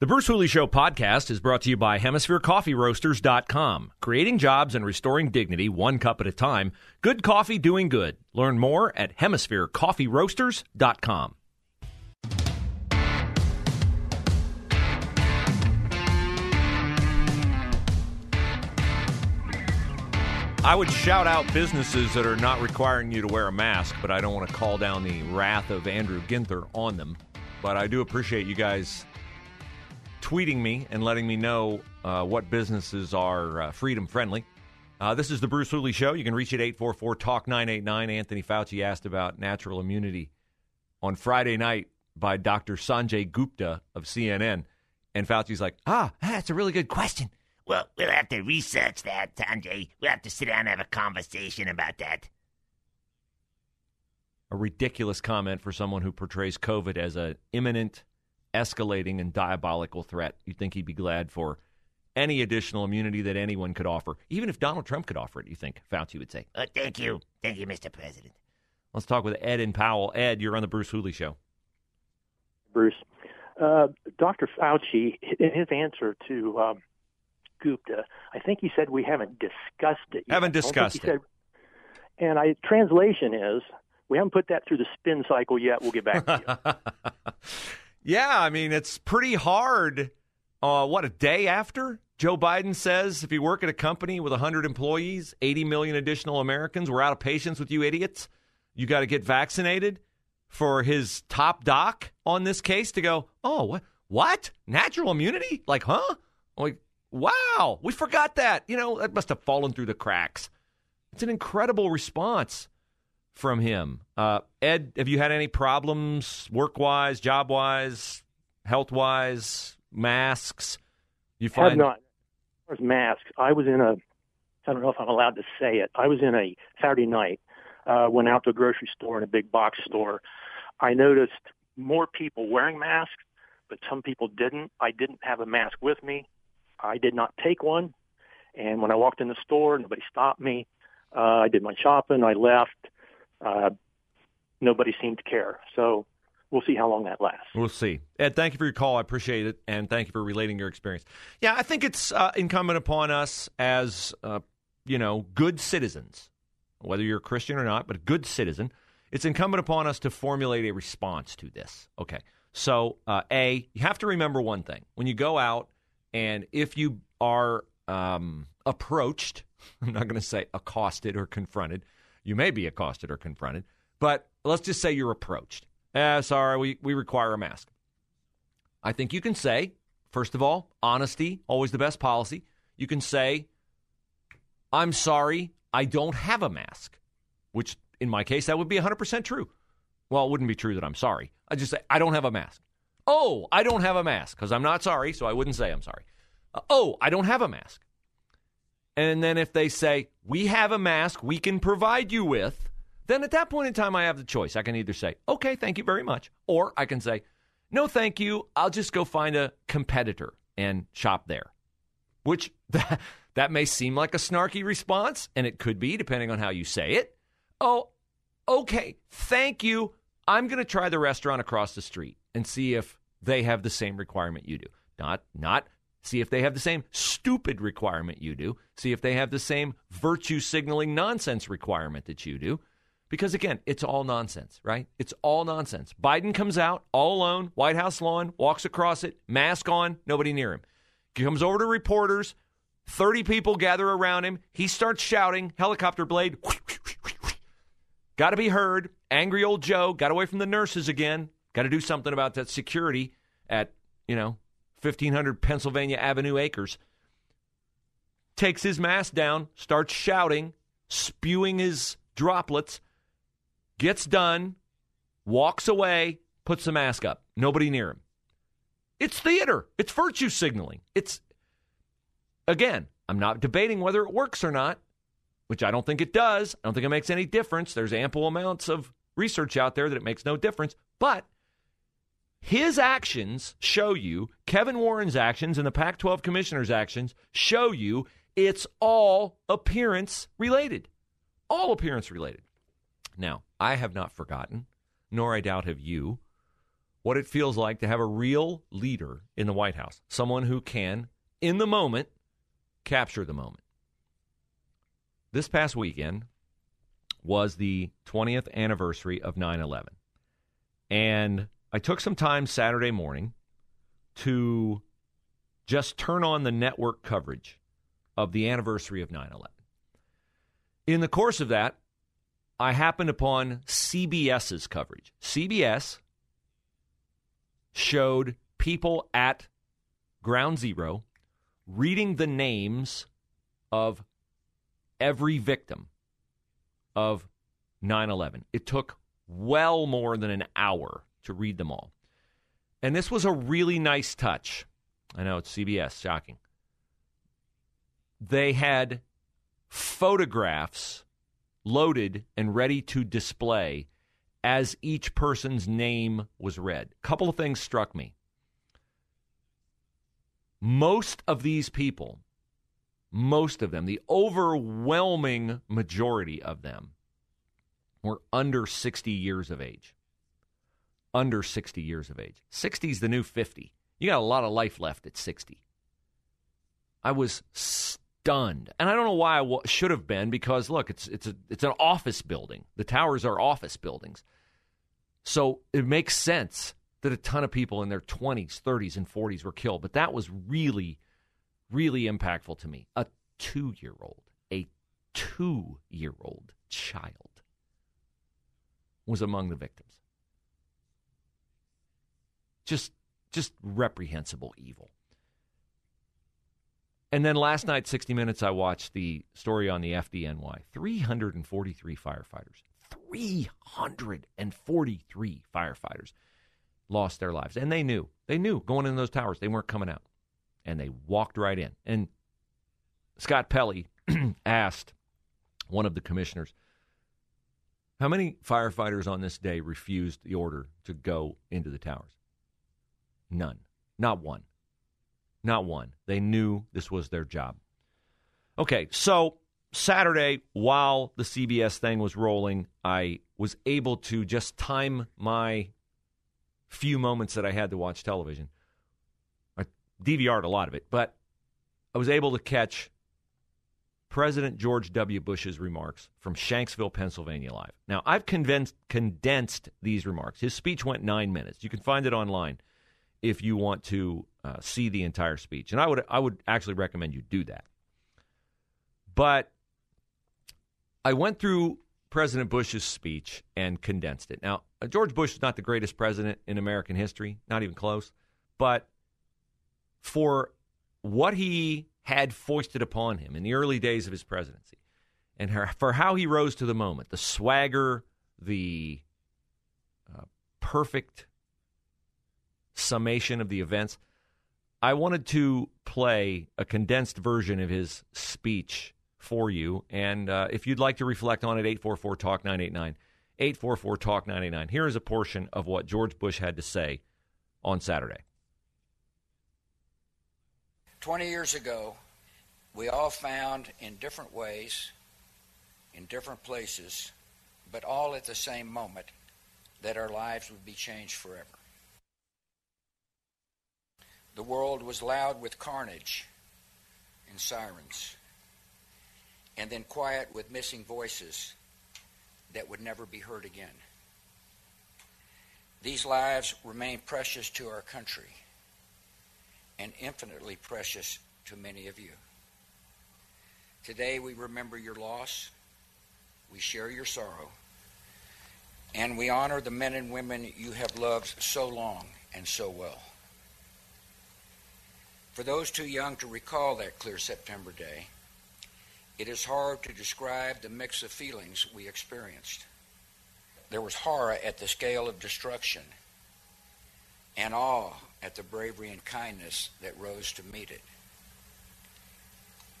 The Bruce Hooley Show podcast is brought to you by HemisphereCoffeeRoasters.com. Creating jobs and restoring dignity one cup at a time. Good coffee doing good. Learn more at HemisphereCoffeeRoasters.com. I would shout out businesses that are not requiring you to wear a mask, but I don't want to call down the wrath of Andrew Ginther on them. But I do appreciate you guys tweeting me and letting me know uh, what businesses are uh, freedom friendly. Uh, this is the Bruce Hooley Show. You can reach it 844 Talk 989. Anthony Fauci asked about natural immunity on Friday night by Dr. Sanjay Gupta of CNN. And Fauci's like, ah, that's a really good question. Well, we'll have to research that, Sanjay. We'll have to sit down and have a conversation about that. A ridiculous comment for someone who portrays COVID as an imminent, escalating, and diabolical threat. You'd think he'd be glad for any additional immunity that anyone could offer. Even if Donald Trump could offer it, you think Fauci would say. Uh, thank you. Thank you, Mr. President. Let's talk with Ed and Powell. Ed, you're on the Bruce Hooley Show. Bruce. Uh, Dr. Fauci, in his answer to um, Gupta, I think he said we haven't discussed it. Yet. Haven't discussed it. Said, and I translation is we haven't put that through the spin cycle yet. We'll get back to you. yeah, I mean it's pretty hard. Uh, what a day after Joe Biden says if you work at a company with 100 employees, 80 million additional Americans, we're out of patience with you idiots. You got to get vaccinated. For his top doc on this case to go, oh, what? What? Natural immunity? Like, huh? Like, Wow, we forgot that. You know, that must have fallen through the cracks. It's an incredible response from him. Uh, Ed, have you had any problems work wise, job wise, health wise, masks? You find have not. As far as masks, I was in a. I don't know if I'm allowed to say it. I was in a Saturday night. Uh, went out to a grocery store and a big box store. I noticed more people wearing masks, but some people didn't. I didn't have a mask with me. I did not take one. And when I walked in the store, nobody stopped me. Uh, I did my shopping. I left. Uh, nobody seemed to care. So we'll see how long that lasts. We'll see. Ed, thank you for your call. I appreciate it, and thank you for relating your experience. Yeah, I think it's uh, incumbent upon us as uh, you know good citizens, whether you're a Christian or not, but a good citizen. It's incumbent upon us to formulate a response to this. Okay, so uh, a you have to remember one thing when you go out and if you are um, approached, I'm not going to say accosted or confronted, you may be accosted or confronted, but let's just say you're approached. Eh, sorry, we, we require a mask. I think you can say, first of all, honesty, always the best policy. You can say, I'm sorry, I don't have a mask, which in my case, that would be 100% true. Well, it wouldn't be true that I'm sorry. I just say, I don't have a mask. Oh, I don't have a mask because I'm not sorry, so I wouldn't say I'm sorry. Uh, oh, I don't have a mask. And then if they say, we have a mask we can provide you with, then at that point in time, I have the choice. I can either say, okay, thank you very much, or I can say, no, thank you. I'll just go find a competitor and shop there. Which that, that may seem like a snarky response, and it could be, depending on how you say it. Oh, okay, thank you. I'm going to try the restaurant across the street and see if they have the same requirement you do. Not not see if they have the same stupid requirement you do. See if they have the same virtue signaling nonsense requirement that you do. Because again, it's all nonsense, right? It's all nonsense. Biden comes out all alone, White House lawn, walks across it, mask on, nobody near him. He comes over to reporters, 30 people gather around him. He starts shouting, helicopter blade, got to be heard. Angry old Joe got away from the nurses again, Got to do something about that security at, you know, 1500 Pennsylvania Avenue Acres. Takes his mask down, starts shouting, spewing his droplets, gets done, walks away, puts the mask up. Nobody near him. It's theater. It's virtue signaling. It's, again, I'm not debating whether it works or not, which I don't think it does. I don't think it makes any difference. There's ample amounts of research out there that it makes no difference. But his actions show you, Kevin Warren's actions and the Pac 12 commissioner's actions show you it's all appearance related. All appearance related. Now, I have not forgotten, nor I doubt have you, what it feels like to have a real leader in the White House, someone who can, in the moment, capture the moment. This past weekend was the 20th anniversary of 9 11. And I took some time Saturday morning to just turn on the network coverage of the anniversary of 9 11. In the course of that, I happened upon CBS's coverage. CBS showed people at Ground Zero reading the names of every victim of 9 11. It took well more than an hour to read them all. And this was a really nice touch. I know it's CBS, shocking. They had photographs loaded and ready to display as each person's name was read. A couple of things struck me. Most of these people, most of them, the overwhelming majority of them, were under 60 years of age. Under 60 years of age. 60 is the new 50. You got a lot of life left at 60. I was stunned, and I don't know why I w- should have been because look, it's it's a it's an office building. The towers are office buildings, so it makes sense that a ton of people in their 20s, 30s, and 40s were killed. But that was really, really impactful to me. A two year old, a two year old child was among the victims. Just, just reprehensible evil. And then last night, 60 Minutes, I watched the story on the FDNY. 343 firefighters. 343 firefighters lost their lives. And they knew. They knew going in those towers, they weren't coming out. And they walked right in. And Scott Pelley asked one of the commissioners, How many firefighters on this day refused the order to go into the towers? None. Not one. Not one. They knew this was their job. Okay, so Saturday, while the CBS thing was rolling, I was able to just time my few moments that I had to watch television. I DVR'd a lot of it, but I was able to catch President George W. Bush's remarks from Shanksville, Pennsylvania Live. Now, I've condensed, these remarks. His speech went nine minutes. You can find it online if you want to uh, see the entire speech, and I would I would actually recommend you do that. But I went through President Bush's speech and condensed it. Now, uh, George Bush is not the greatest president in American history, not even close, but for what he had foisted upon him in the early days of his presidency and for how he rose to the moment, the swagger, the uh, perfect summation of the events, I wanted to play a condensed version of his speech for you. And uh, if you'd like to reflect on it, 844 Talk 989. 844 Talk 989. Here is a portion of what George Bush had to say on Saturday. 20 years ago, we all found in different ways, in different places, but all at the same moment, that our lives would be changed forever. The world was loud with carnage and sirens and then quiet with missing voices that would never be heard again. These lives remain precious to our country and infinitely precious to many of you. Today we remember your loss, we share your sorrow, and we honor the men and women you have loved so long and so well. For those too young to recall that clear September day, it is hard to describe the mix of feelings we experienced. There was horror at the scale of destruction and awe at the bravery and kindness that rose to meet it.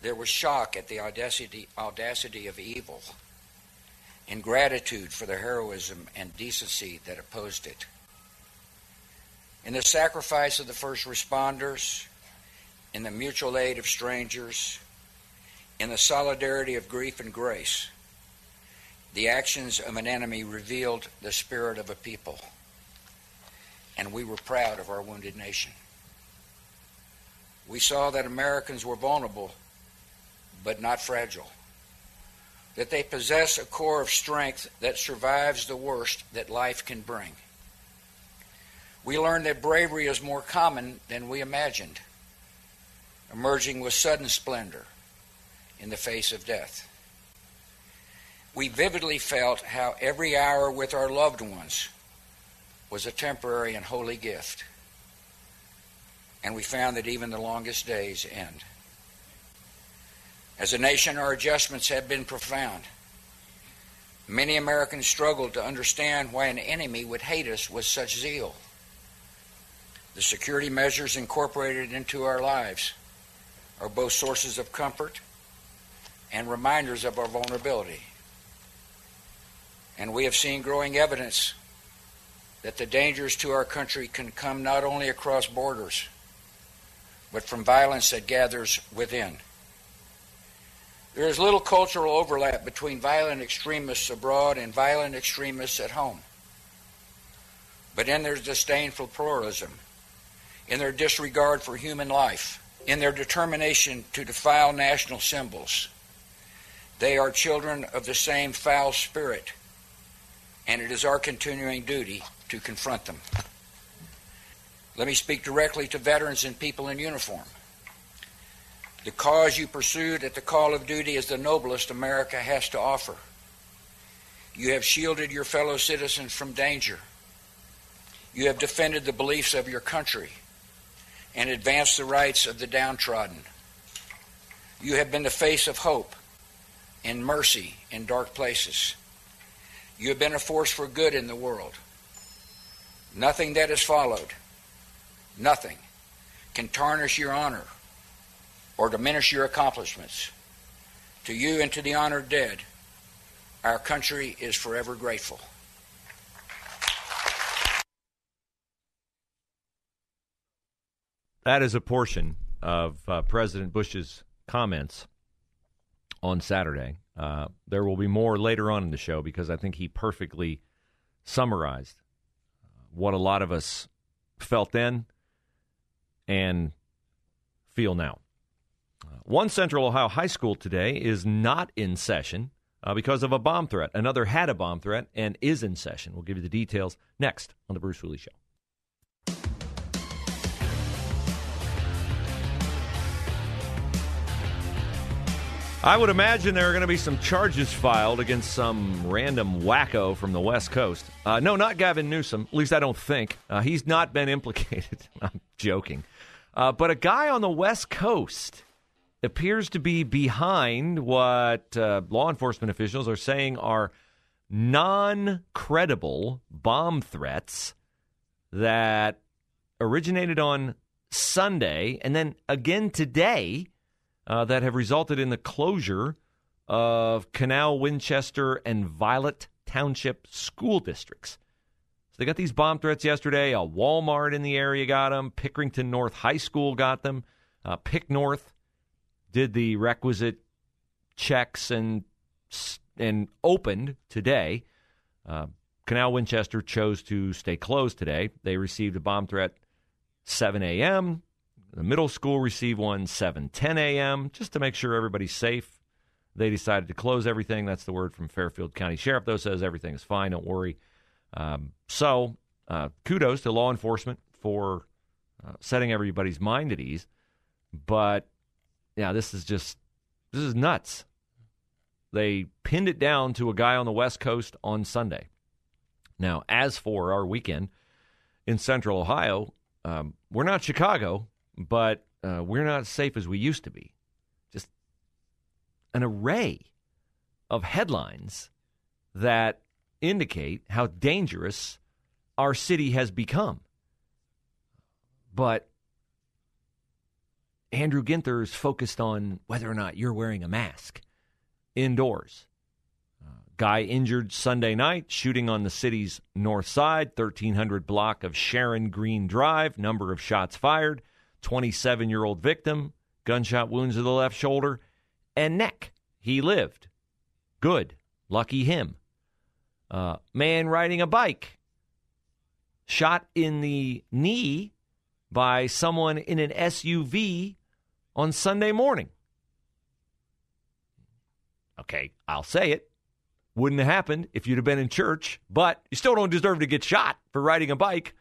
There was shock at the audacity, audacity of evil and gratitude for the heroism and decency that opposed it. In the sacrifice of the first responders, in the mutual aid of strangers, in the solidarity of grief and grace, the actions of an enemy revealed the spirit of a people, and we were proud of our wounded nation. We saw that Americans were vulnerable, but not fragile, that they possess a core of strength that survives the worst that life can bring. We learned that bravery is more common than we imagined, emerging with sudden splendor in the face of death. We vividly felt how every hour with our loved ones was a temporary and holy gift. And we found that even the longest days end. As a nation, our adjustments have been profound. Many Americans struggled to understand why an enemy would hate us with such zeal. The security measures incorporated into our lives are both sources of comfort and reminders of our vulnerability. And we have seen growing evidence that the dangers to our country can come not only across borders, but from violence that gathers within. There is little cultural overlap between violent extremists abroad and violent extremists at home. But in their disdain for pluralism, in their disregard for human life, in their determination to defile national symbols, they are children of the same foul spirit, and it is our continuing duty to confront them. Let me speak directly to veterans and people in uniform. The cause you pursued at the call of duty is the noblest America has to offer. You have shielded your fellow citizens from danger. You have defended the beliefs of your country and advance the rights of the downtrodden. You have been the face of hope and mercy in dark places. You have been a force for good in the world. Nothing that has followed, nothing, can tarnish your honor or diminish your accomplishments. To you and to the honored dead, our country is forever grateful. That is a portion of uh, President Bush's comments on Saturday. Uh, there will be more later on in the show because I think he perfectly summarized what a lot of us felt then and feel now. Uh, one Central Ohio high school today is not in session uh, because of a bomb threat. Another had a bomb threat and is in session. We'll give you the details next on The Bruce Hooley Show. I would imagine there are going to be some charges filed against some random wacko from the West Coast. Uh, no, not Gavin Newsom. At least I don't think. Uh, he's not been implicated. I'm joking. Uh, but a guy on the West Coast appears to be behind what uh, law enforcement officials are saying are non credible bomb threats that originated on Sunday and then again today uh, that have resulted in the closure of Canal, Winchester, and Violet Township school districts. So they got these bomb threats yesterday. A Walmart in the area got them. Pickerington North High School got them. Uh, Pick North did the requisite checks and and opened today. Uh, Canal Winchester chose to stay closed today. They received a bomb threat 7 a.m. The middle school received one 7:10 a.m. just to make sure everybody's safe. They decided to close everything. That's the word from Fairfield County Sheriff, though, says everything is fine. Don't worry. Um, so, uh, kudos to law enforcement for uh, setting everybody's mind at ease. But yeah, this is just this is nuts. They pinned it down to a guy on the West Coast on Sunday. Now, as for our weekend in Central Ohio, um, we're not Chicago, but uh, we're not safe as we used to be. Just an array of headlines that indicate how dangerous our city has become. But Andrew Ginther is focused on whether or not you're wearing a mask indoors. Uh, guy injured Sunday night shooting on the city's north side, 1300 block of Sharon Green Drive. Number of shots fired. 27 year old victim, gunshot wounds to the left shoulder and neck. He lived. Good. Lucky him. Uh, man riding a bike, shot in the knee by someone in an SUV on Sunday morning. Okay, I'll say it. Wouldn't have happened if you'd have been in church, but you still don't deserve to get shot for riding a bike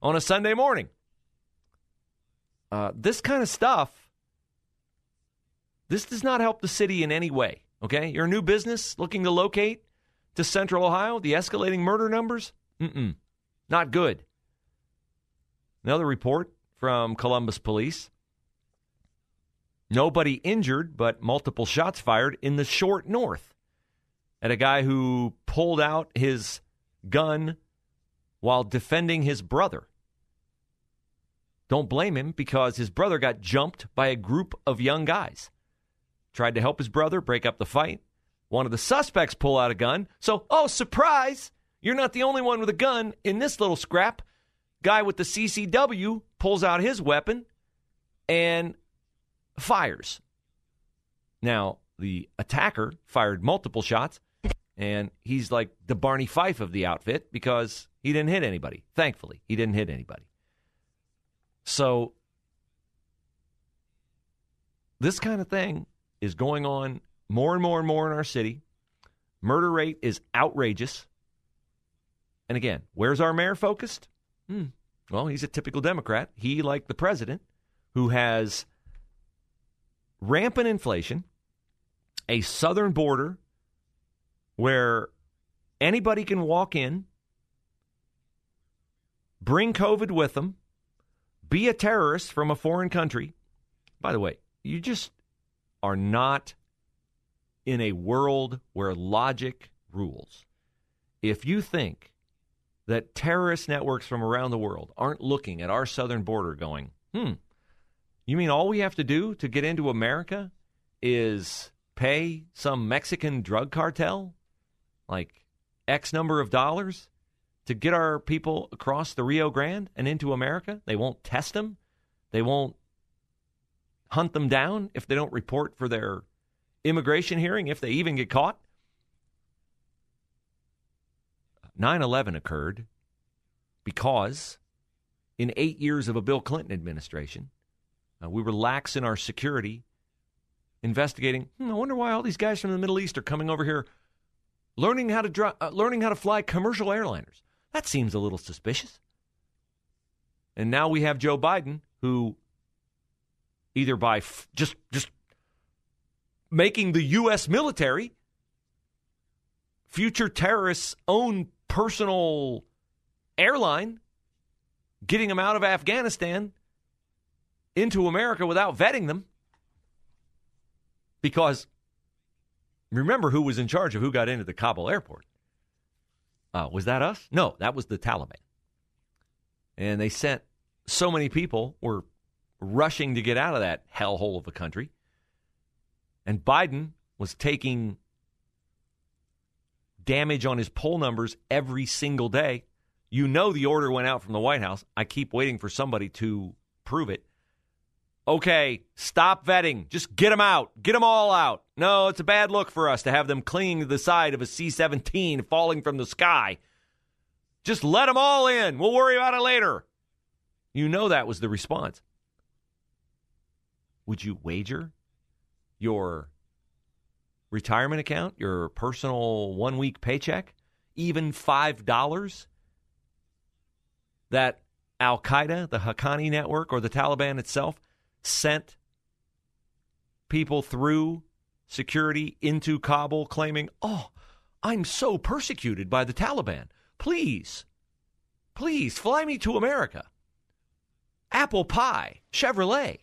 on a Sunday morning. Uh, this kind of stuff, this does not help the city in any way. Okay, you're a new business looking to locate to Central Ohio. The escalating murder numbers, mm not good. Another report from Columbus Police. Nobody injured, but multiple shots fired in the short north at a guy who pulled out his gun while defending his brother. Don't blame him because his brother got jumped by a group of young guys. Tried to help his brother break up the fight. One of the suspects pull out a gun. So, oh, surprise! You're not the only one with a gun in this little scrap. Guy with the CCW pulls out his weapon and fires. Now, the attacker fired multiple shots, and he's like the Barney Fife of the outfit because he didn't hit anybody. Thankfully, he didn't hit anybody. So this kind of thing is going on more and more and more in our city. Murder rate is outrageous. And again, where's our mayor focused? Hmm. Well, he's a typical Democrat. He, like the president, who has rampant inflation, a southern border where anybody can walk in, bring COVID with them, be a terrorist from a foreign country. By the way, you just are not in a world where logic rules. If you think that terrorist networks from around the world aren't looking at our southern border going, hmm, you mean all we have to do to get into America is pay some Mexican drug cartel like X number of dollars? To get our people across the Rio Grande and into America. They won't test them. They won't hunt them down if they don't report for their immigration hearing, if they even get caught. 9 11 occurred because in eight years of a Bill Clinton administration, uh, we were lax in our security, investigating. Hmm, I wonder why all these guys from the Middle East are coming over here, learning how to dri- uh, learning how to fly commercial airliners. That seems a little suspicious. And now we have Joe Biden, who either by f- just just making the U.S. military future terrorists' own personal airline, getting them out of Afghanistan into America without vetting them. Because remember who was in charge of who got into the Kabul airport. Uh, was that us? No, that was the Taliban. And they sent so many people were rushing to get out of that hellhole of a country. And Biden was taking damage on his poll numbers every single day. You know the order went out from the White House. I keep waiting for somebody to prove it. Okay, stop vetting. Just get them out. Get them all out. No, it's a bad look for us to have them clinging to the side of a C 17 falling from the sky. Just let them all in. We'll worry about it later. You know that was the response. Would you wager your retirement account, your personal one week paycheck, even $5 that Al Qaeda, the Haqqani network, or the Taliban itself sent people through security into Kabul claiming, oh, I'm so persecuted by the Taliban. Please, please fly me to America. Apple pie, Chevrolet.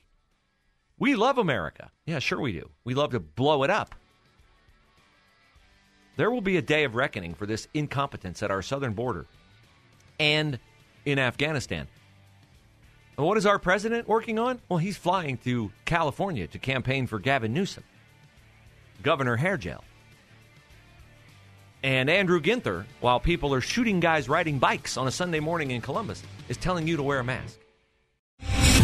We love America. Yeah, sure we do. We love to blow it up. There will be a day of reckoning for this incompetence at our southern border and in Afghanistan. What is our president working on? Well, he's flying to California to campaign for Gavin Newsom, Governor Hairgel. And Andrew Ginther, while people are shooting guys riding bikes on a Sunday morning in Columbus, is telling you to wear a mask.